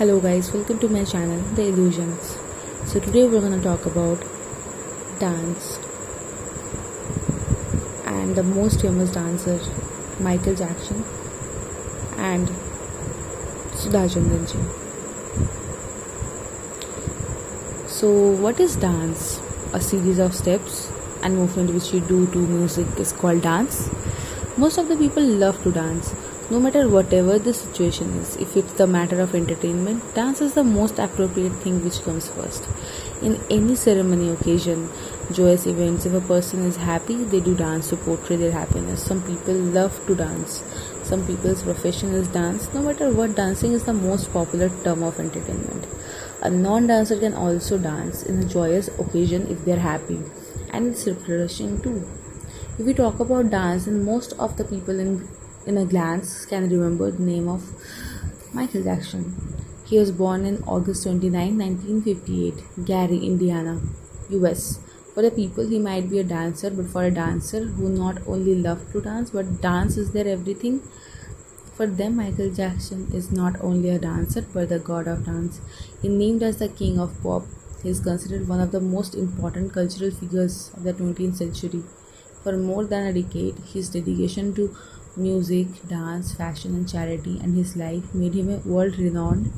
Hello guys, welcome to my channel The Illusions. So today we're gonna talk about dance and the most famous dancer Michael Jackson and Sudha chandranji. So what is dance? A series of steps and movement which you do to music is called dance. Most of the people love to dance no matter whatever the situation is, if it's the matter of entertainment, dance is the most appropriate thing which comes first. In any ceremony, occasion, joyous events, if a person is happy, they do dance to portray their happiness. Some people love to dance. Some people's profession is dance. No matter what, dancing is the most popular term of entertainment. A non dancer can also dance in a joyous occasion if they're happy, and it's refreshing too. If we talk about dance, and most of the people in in a glance can remember the name of Michael Jackson. He was born in August 29, 1958, Gary, Indiana, US. For the people, he might be a dancer, but for a dancer who not only love to dance, but dance is their everything. For them, Michael Jackson is not only a dancer, but the god of dance. He named as the king of pop. He is considered one of the most important cultural figures of the 20th century. For more than a decade, his dedication to music, dance, fashion, and charity, and his life made him a world renowned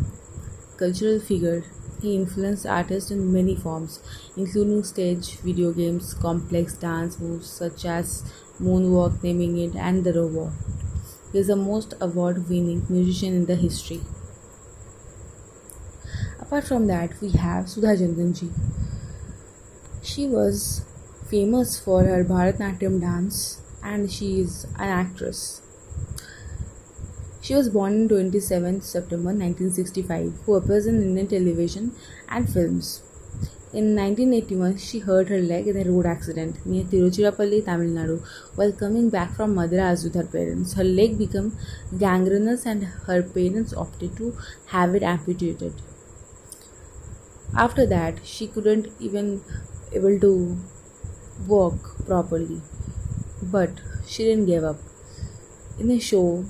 cultural figure. He influenced artists in many forms, including stage, video games, complex dance moves such as moonwalk, naming it, and the robot. He is the most award winning musician in the history. Apart from that, we have Sudha Chandran She was famous for her Bharatnatyam dance and she is an actress. She was born on 27 September 1965, who appears in Indian television and films. In 1981, she hurt her leg in a road accident near Tiruchirappalli, Tamil Nadu. While coming back from Madras with her parents, her leg became gangrenous and her parents opted to have it amputated. After that, she couldn't even able to walk properly but she didn't give up. In the show,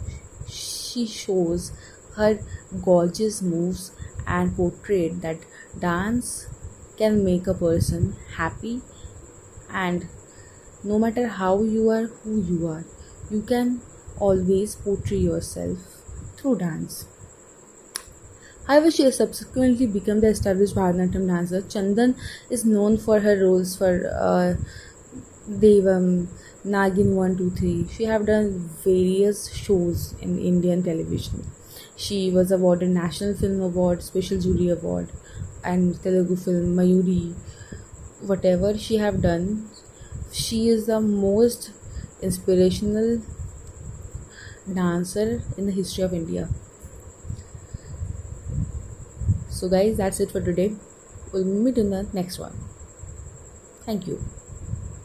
she shows her gorgeous moves and portrayed that dance can make a person happy. And no matter how you are who you are you can always portray yourself through dance. However she has subsequently become the established bharatanatyam dancer. Chandran is known for her roles for uh, devam Nagin 123. She have done various shows in Indian television. She was awarded National Film Award, Special Jury Award, and Telugu film Mayuri. Whatever she have done, she is the most inspirational dancer in the history of India. So, guys, that's it for today. We'll meet in the next one. Thank you.